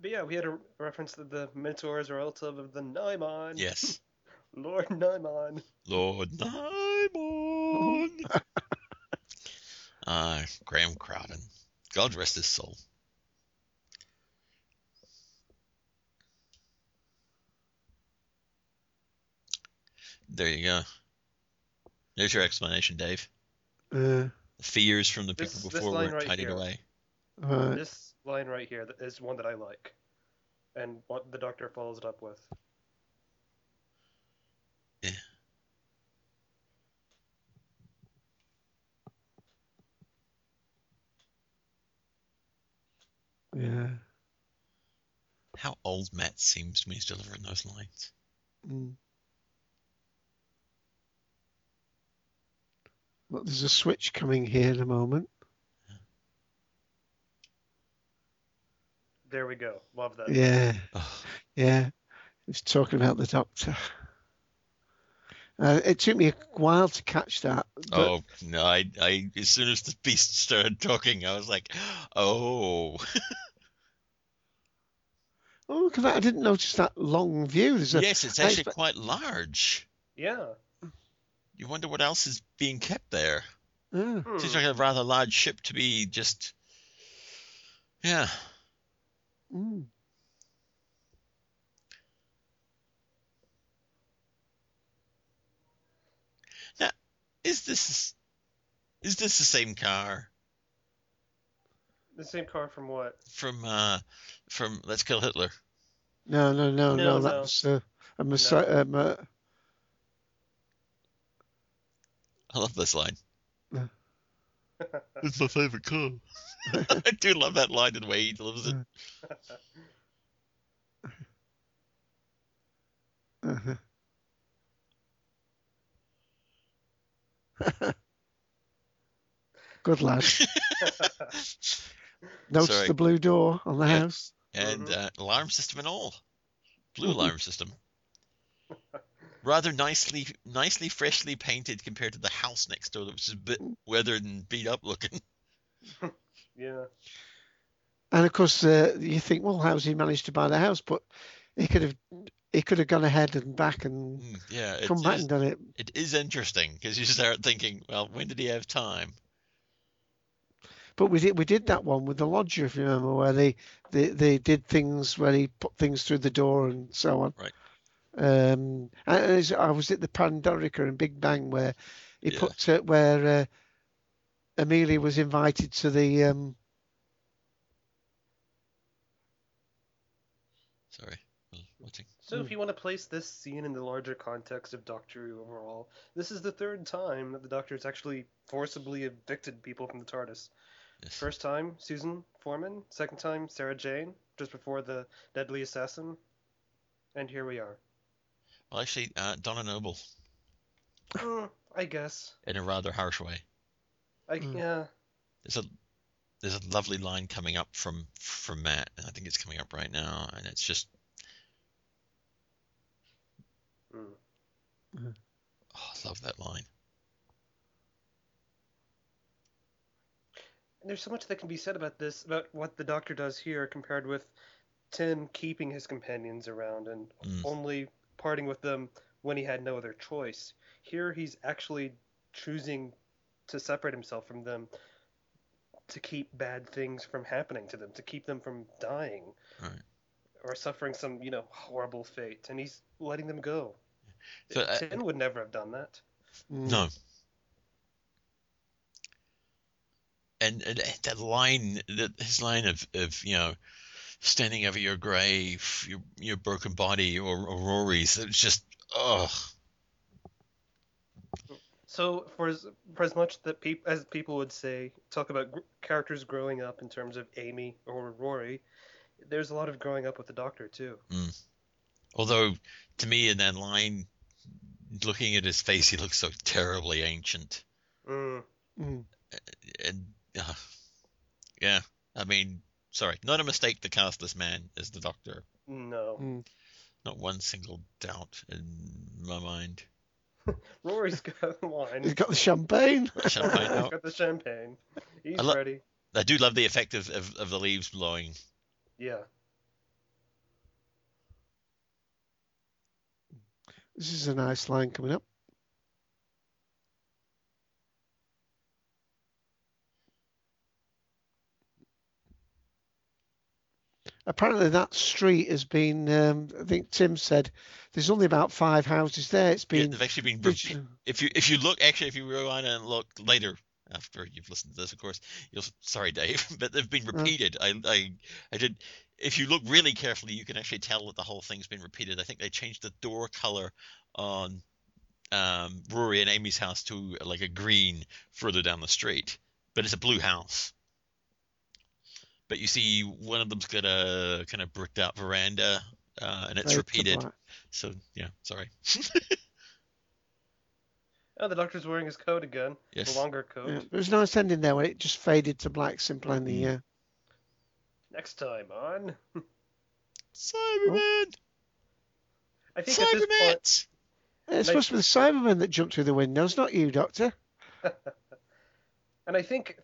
But yeah, we had a reference to the mentors or relative of the Nimon. yes, Lord Nimon. Lord Nimon. Ah, Graham Crowden. God rest his soul. There you go. There's your explanation, Dave. Uh, The fears from the people this before line were right tidied here. away. right. This line right here th- one that I like, and what the Doctor follows it up with. Yeah. Yeah. How old Matt seems to me is delivering those lines. Mm. Look, there's a switch coming here in a moment. There we go. Love that. Yeah. Yeah, he's talking about the doctor. Uh, it took me a while to catch that. But oh no! I, I, as soon as the beast started talking, I was like, "Oh, oh, look at that! I didn't notice that long view. There's a, yes, it's actually expect- quite large." Yeah. You wonder what else is being kept there. ah, Hmm. Seems like a rather large ship to be just. Yeah. Mm. Is this is this the same car The same car from what? from uh from Let's Kill Hitler? No, no, no, No, no. no. That's uh, a Messiah. Um, uh, I love this line. Yeah. it's my favorite car. I do love that line and the way he delivers it. uh-huh. Good lad. Notice Sorry. the blue door on the Yeah. house. and Mhm. uh, alarm system and all. Blue Mhm. alarm system. Rather nicely, nicely freshly painted compared to the house next door, which is a bit weathered and beat up looking. Yeah. And of course, uh, you think, well, how's he managed to buy the house? But he could have, he could have gone ahead and back and Mm, Yeah, it come back is, and done it. it is interesting because you start thinking, well, when did he have time? But we did, we did that one with the lodger, if you remember, where they, they, they did things where he put things through the door and so on. Right. Um, and I was at the Pandorica in Big Bang where he Yeah. put uh, where uh, Amelia was invited to the um, Sorry. So if you want to place this scene in the larger context of Doctor Who overall, this is the third time that the Doctor has actually forcibly evicted people from the TARDIS. Yes. First time, Susan Foreman. Second time, Sarah Jane, just before the deadly assassin. And here we are. Well, actually, uh, Donna Noble Hmm, I guess. in a rather harsh way. I, Hmm. Yeah. There's a there's a lovely line coming up from from Matt. and I think it's coming up right now, and it's just Hmm. oh, I love that line. And there's so much that can be said about this, about what the Doctor does here compared with Tim keeping his companions around and Mm. only parting with them when he had no other choice. Here he's actually choosing to separate himself from them to keep bad things from happening to them, to keep them from dying Right. or suffering some, you know, horrible fate. And he's letting them go. So, uh, Tim would never have done that. mm, No. And, and that line, that his line of, of you know, standing over your grave, your your broken body, or, or Rory's, it was just, oh, So for as for as much that peop, as people would say, talk about gr- characters growing up in terms of Amy or Rory, there's a lot of growing up with the Doctor too. Mm. although to me in that line, looking at his face, he looks so terribly ancient. Mm. mm. And uh, yeah, I mean, sorry, not a mistake to cast this man as the Doctor. No, Mm. Not one single doubt in my mind. Rory's got the wine. He's got the champagne. Champagne He's out. got the champagne. He's I lo- ready. I do love the effect of, of, of the leaves blowing. Yeah. This is a nice line coming up. Apparently, that street has been. Um, I think Tim said there's only about five houses there. It's been. they've actually been if you if you look actually if you on and look later after you've listened to this of course you'll sorry Dave but they've been Uh. repeated I, I I did if you look really carefully you can actually tell that the whole thing's been repeated I think they changed the door color on um, Rory and Amy's house to like a green further down the street but it's a blue house but you see one of them's got a kind of bricked out veranda uh, and it's fade repeated black. so yeah sorry Oh, the Doctor's wearing his coat again. yes The longer coat. Yeah, there was a nice ending there when it just faded to black, simply in the. Uh, Next time on. Cyberman I think at this Cyberman point, it's Like- supposed to be the cyberman that jumped through the windows, not you, Doctor. and I think,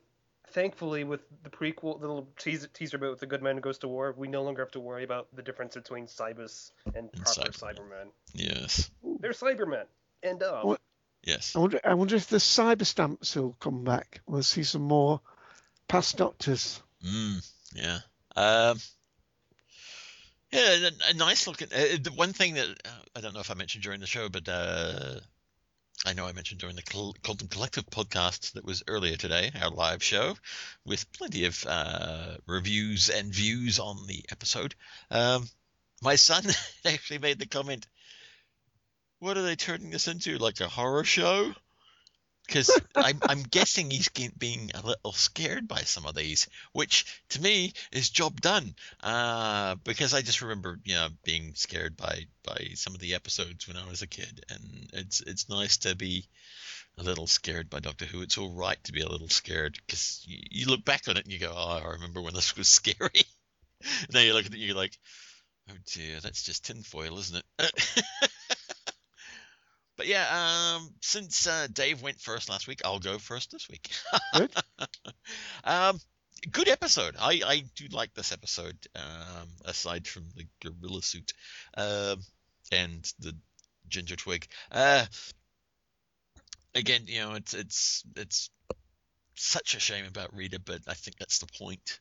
thankfully, with the prequel, the little teaser, teaser bit with the good man who goes to war, we no longer have to worry about the difference between Cybus and And proper Cybermen. Cybermen. Yes. They're Cybermen. End of. What? Yes. I wonder, I wonder if the cyber stamps will come back. We'll see some more past doctors. Mm, yeah. Um. Yeah, a, a nice looking. Uh, the one thing that uh, I don't know if I mentioned during the show, but uh, I know I mentioned during the Col- Colton Collective podcast that was earlier today, our live show, with plenty of uh, reviews and views on the episode. Um, my son actually made the comment, "What are they turning this into? Like a horror show?" Because I'm, I'm guessing he's being a little scared by some of these, which to me is job done. Uh, because I just remember, you know, being scared by by some of the episodes when I was a kid, and it's it's nice to be a little scared by Doctor Who. It's all right to be a little scared because you, you look back on it and you go, oh, I remember when this was scary. now you look at it, you're like, oh dear, that's just tinfoil, isn't it? But yeah, um, since uh, Dave went first last week, I'll go first this week. Good. um, good episode. I, I do like this episode. Um, aside from the gorilla suit, um, and the ginger twig. Uh, again, you know, it's it's it's such a shame about Rita, but I think that's the point.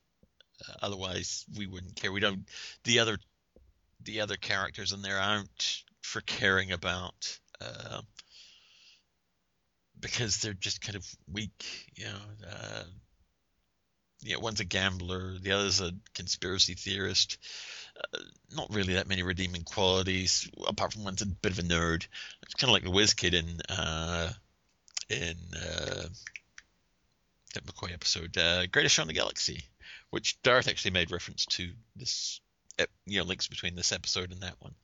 Uh, otherwise, we wouldn't care. We don't. The other the other characters in there aren't for caring about uh, because they're just kind of weak. You know, uh, one's a gambler, the other's a conspiracy theorist. Uh, not really that many redeeming qualities, apart from one's a bit of a nerd. It's kind of like the whiz kid in uh, in uh, that McCoy episode, uh, Greatest Show in the Galaxy, which Darth actually made reference to this, you know, links between this episode and that one.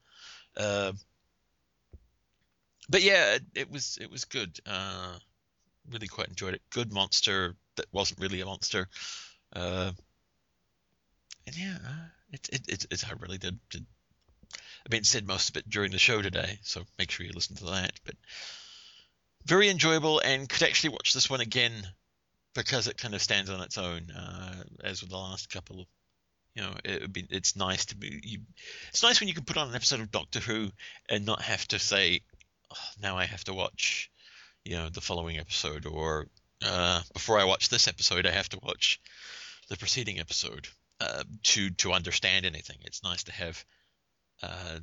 But yeah, it, it, was it was good. Uh, really quite enjoyed it. Good monster that wasn't really a monster. Uh, and yeah, uh, it, it, it, it, I really did, did. I mean, said most of it during the show today, so make sure you listen to that. But very enjoyable, and could actually watch this one again because it kind of stands on its own, uh, as with the last couple of you know it would be it's nice to be you, it's nice when you can put on an episode of doctor who and not have to say now I have to watch, you know, the following episode, or uh, before I watch this episode, I have to watch the preceding episode uh, to to understand anything. It's nice to have uh,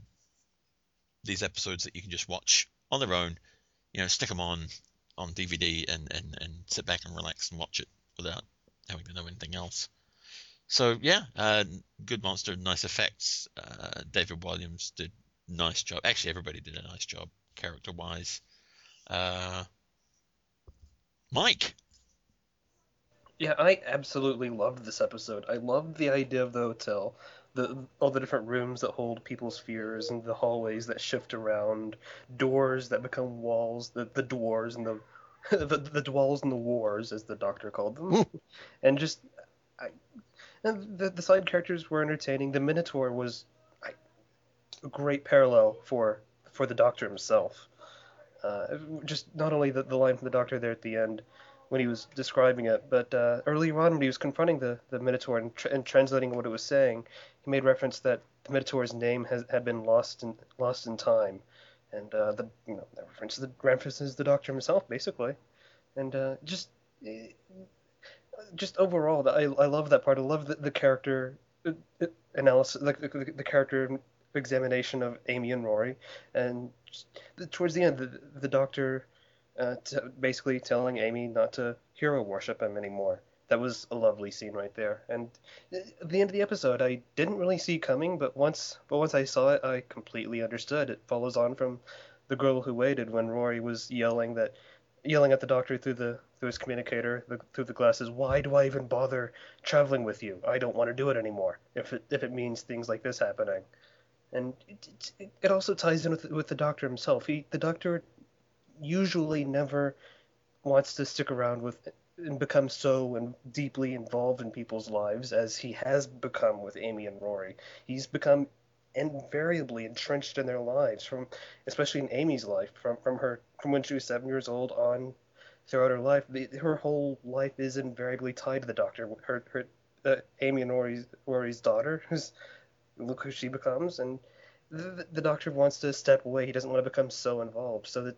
these episodes that you can just watch on their own, you know, stick them on on DVD and and and sit back and relax and watch it without having to know anything else. So yeah, uh, good monster, nice effects. Uh, David Walliams did nice job. Actually, everybody did a nice job character wise. Uh, Mike. Yeah, I absolutely loved this episode. I loved the idea of the hotel, the all the different rooms that hold people's fears, and the hallways that shift around, doors that become walls, the the doors and the the, the dwells and the wars, as the doctor called them, and just I, and the the side characters were entertaining. The Minotaur was I, a great parallel for for the Doctor himself. Uh, just not only the, the line from the Doctor there at the end when he was describing it, but uh, earlier on when he was confronting the, the Minotaur and, and translating what it was saying, he made reference that the Minotaur's name has had been lost in lost in time, and uh, the you know that references the the Doctor himself basically, and uh, just eh, just overall, I I love that part. I love the, the character uh, uh, analysis, like the, the, the character examination of Amy and Rory, and towards the end, the, the doctor uh, t- basically telling Amy not to hero worship him anymore. That was a lovely scene right there. And at the end of the episode, I didn't really see coming, but once but once I saw it, I completely understood. It follows on from the girl who waited when Rory was yelling that yelling at the doctor through the through his communicator the, through the glasses why do i even bother traveling with you i don't want to do it anymore if it if it means things like this happening and it, it, it also ties in with with the doctor himself. He the doctor usually never wants to stick around with and become so and deeply involved in people's lives as he has become with Amy and Rory. He's become invariably entrenched in their lives from especially in Amy's life from from her from when she was 7 years old on throughout her life the, her whole life is invariably tied to the doctor her her uh, Amy and Rory's Rory's daughter who's look who she becomes, and the, the Doctor wants to step away. He doesn't want to become so involved. So that,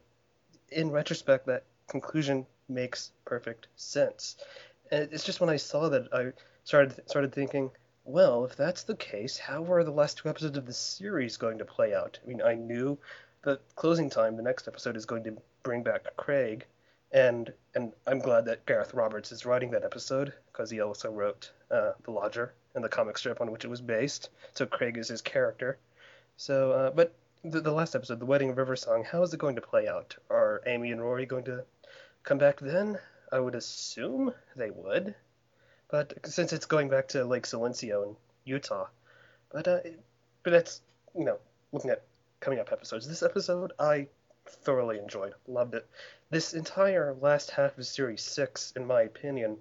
in retrospect, that conclusion makes perfect sense. And it's just when I saw that I started started thinking, well, if that's the case, how are the last two episodes of the series going to play out? I mean, I knew the closing time, the next episode is going to bring back Craig, and and I'm glad that Gareth Roberts is writing that episode because he also wrote uh, The Lodger and the comic strip on which it was based. So Craig is his character. So, uh, but the, the last episode, the Wedding of River Song, how is it going to play out? Are Amy and Rory going to come back then? I would assume they would, but since it's going back to Lake Silencio in Utah, but uh, but that's you know looking at coming up episodes. This episode I thoroughly enjoyed, loved it. This entire last half of series six, in my opinion,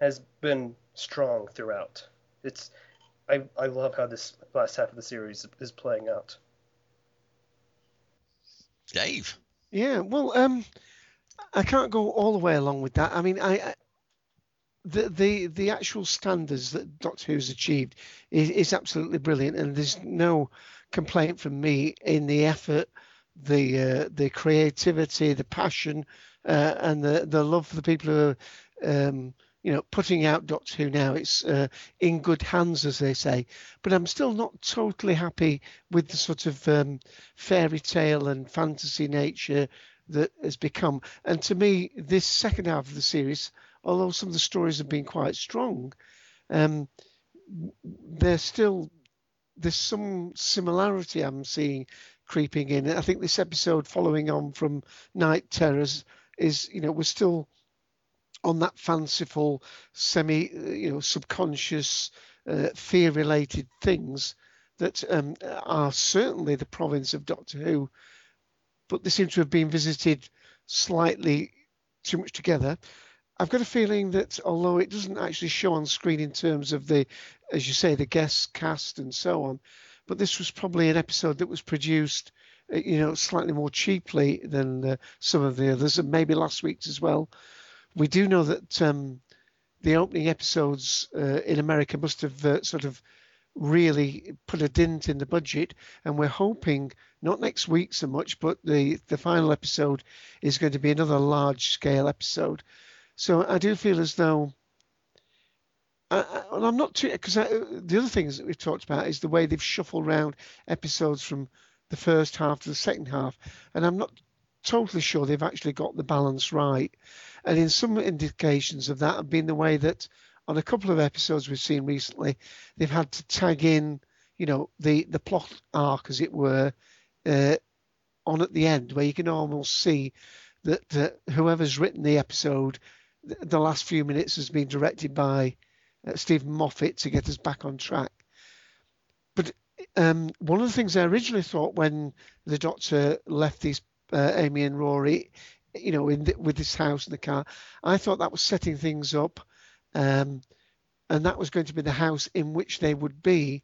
has been strong throughout. It's I I love how this last half of the series is playing out. Dave. Yeah, well, um, I can't go all the way along with that. I mean, I, I the the the actual standards that Doctor Who's achieved is, is absolutely brilliant, and there's no complaint from me in the effort, the uh, the creativity, the passion, uh, and the the love for the people who are um, you know putting out Doctor Who now. It's uh, in good hands, as they say. But I'm still not totally happy with the sort of um, fairy tale and fantasy nature that has become. And to me, this second half of the series, although some of the stories have been quite strong, um, they're still there's some similarity I'm seeing creeping in. I think this episode following on from Night Terrors is, you know, we're still on that fanciful, semi, you know, subconscious, uh, fear-related things that um, are certainly the province of Doctor Who, but they seem to have been visited slightly too much together. I've got a feeling that although it doesn't actually show on screen in terms of the, as you say, the guest cast and so on, but this was probably an episode that was produced, uh, you know, slightly more cheaply than uh, some of the others, and maybe last week's as well. We do know that um, the opening episodes uh, in America must have uh, sort of really put a dent in the budget, and we're hoping not next week so much, but the the final episode is going to be another large scale episode. So I do feel as though, I, I'm not too because the other things that we've talked about is the way they've shuffled around episodes from the first half to the second half, and I'm not totally sure they've actually got the balance right. And in some indications of that have been the way that on a couple of episodes we've seen recently, they've had to tag in, you know, the the plot arc, as it were, uh, on at the end, where you can almost see that uh, whoever's written the episode the last few minutes has been directed by uh, Steven Moffat to get us back on track. But um, one of the things I originally thought when the Doctor left these uh, Amy and Rory, you know, in the, with this house and the car, I thought that was setting things up, um, and that was going to be the house in which they would be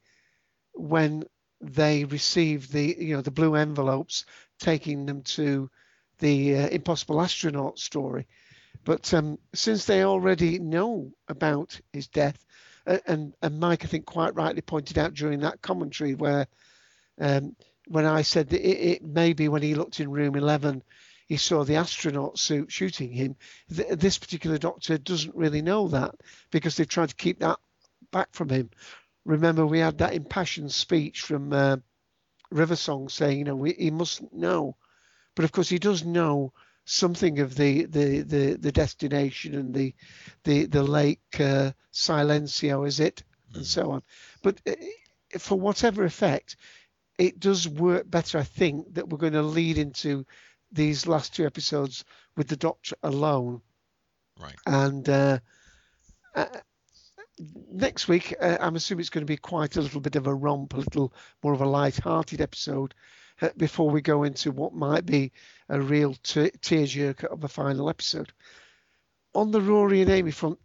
when they received the, you know, the blue envelopes taking them to the uh, Impossible Astronaut story. But um, since they already know about his death, uh, and, and Mike, I think, quite rightly pointed out during that commentary where um, when I said that it, it maybe when he looked in room 11, he saw the astronaut suit shooting him. Th- this particular doctor doesn't really know that because they've tried to keep that back from him. Remember, we had that impassioned speech from uh, River Song saying, you know, we, he mustn't know. But of course, he does know something of the the the, the destination and the the the lake uh, Silencio is it mm. and so on but uh, for whatever effect it does work better i think that we're going to lead into these last two episodes with the doctor alone right and uh, uh, next week uh, i'm assuming it's going to be quite a little bit of a romp a little more of a light-hearted episode uh, before we go into what might be a real t- tearjerker of a final episode. On the Rory and Amy front,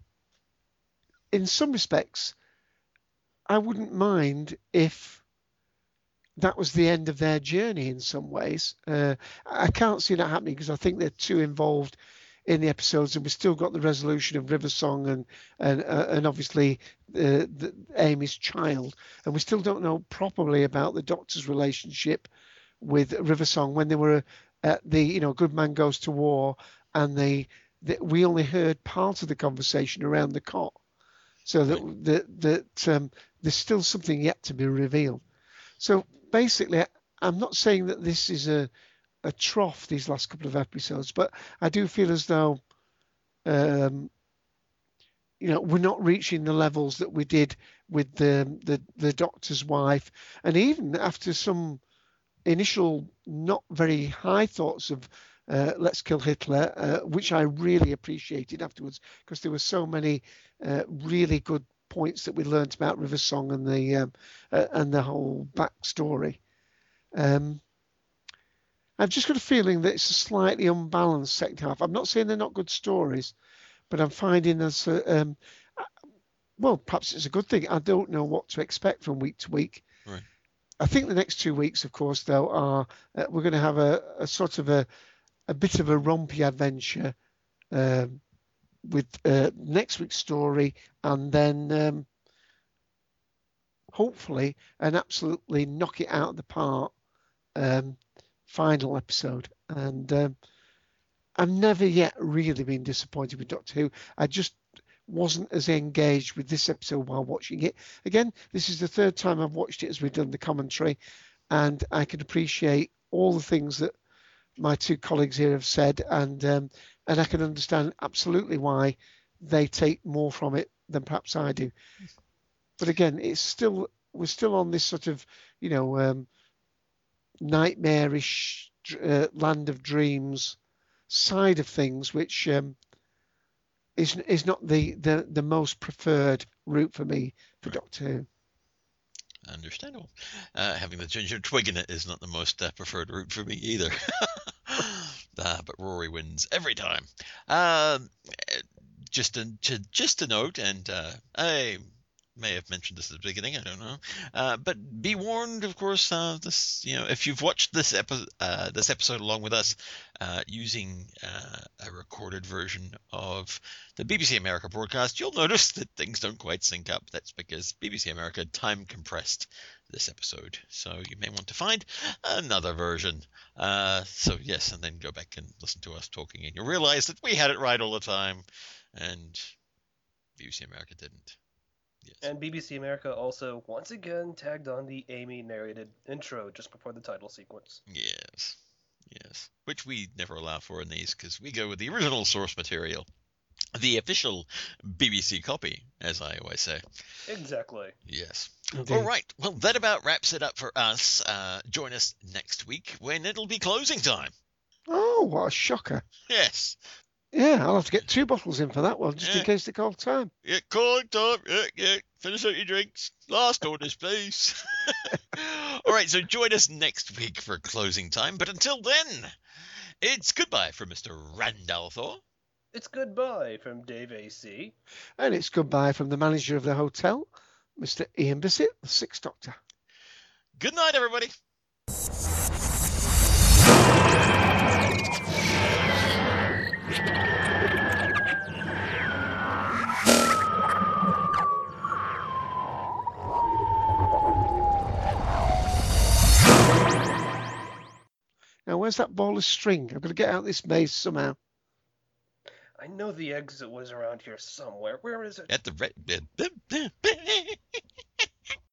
in some respects, I wouldn't mind if that was the end of their journey in some ways. Uh, I can't see that happening because I think they're too involved in the episodes, and we've still got the resolution of River Song and and uh, and obviously uh, the, Amy's child, and we still don't know properly about the Doctor's relationship with River Song when they were at the you know Good Man Goes to War, and they, they we only heard part of the conversation around the cot, so that that that um, there's still something yet to be revealed. So basically, I'm not saying that this is a a trough these last couple of episodes, but I do feel as though um, you know we're not reaching the levels that we did with the the, the doctor's wife, and even after some initial not very high thoughts of uh, Let's Kill Hitler, uh, which I really appreciated afterwards because there were so many uh, really good points that we learnt about River Song and the um, uh, and the whole backstory. Um, I've just got a feeling that it's a slightly unbalanced second half. I'm not saying they're not good stories, but I'm finding as um, well, perhaps it's a good thing. I don't know what to expect from week to week. Right. I think the next two weeks, of course, though, are uh, we're going to have a, a, sort of a a bit of a rompy adventure um, with uh, next week's story, and then um, hopefully an absolutely knock it out of the park um, final episode. And um, I've never yet really been disappointed with Doctor Who. I just wasn't as engaged with this episode while watching it. Again, this is the third time I've watched it as we've done the commentary, and I can appreciate all the things that my two colleagues here have said, and um, and I can understand absolutely why they take more from it than perhaps I do. But again, it's still we're still on this sort of you know um, nightmarish uh, land of dreams side of things, which um, is is not the, the the most preferred route for me for Doctor Who. Understandable. Uh, having the ginger twig in it is not the most uh, preferred route for me either. uh, but Rory wins every time. Um, just a just a note, and uh, I may have mentioned this at the beginning. I don't know, uh, but be warned, of course. Uh, this, you know, if you've watched this episode, uh, this episode along with us, uh, using uh, a recorded version of the BBC America broadcast, you'll notice that things don't quite sync up. That's because BBC America time compressed this episode, so you may want to find another version. Uh, so yes, and then go back and listen to us talking, and you'll realize that we had it right all the time, and BBC America didn't. Yes. And BBC America also once again tagged on the Amy narrated intro just before the title sequence. Yes. Yes. Which we never allow for in these because we go with the original source material. The official BBC copy, as I always say. Exactly. Yes. Okay. All right. Well, that about wraps it up for us. Uh, join us next week when it'll be closing time. Oh, what a shocker. Yes. Yeah, I'll have to get two bottles in for that one, just yeah. in case they call time. Yeah, calling time. Yeah, yeah. Finish out your drinks. Last orders, please. All right, so join us next week for closing time. But until then, it's goodbye from Mr. Randall Thor. It's goodbye from Dave AC. And it's goodbye from the manager of the hotel, Mr. Ian Bissett, the Sixth Doctor. Good night, everybody. Now, where's that ball of string? I've got to get out this maze somehow. I know the exit was around here somewhere. Where is it? At the red.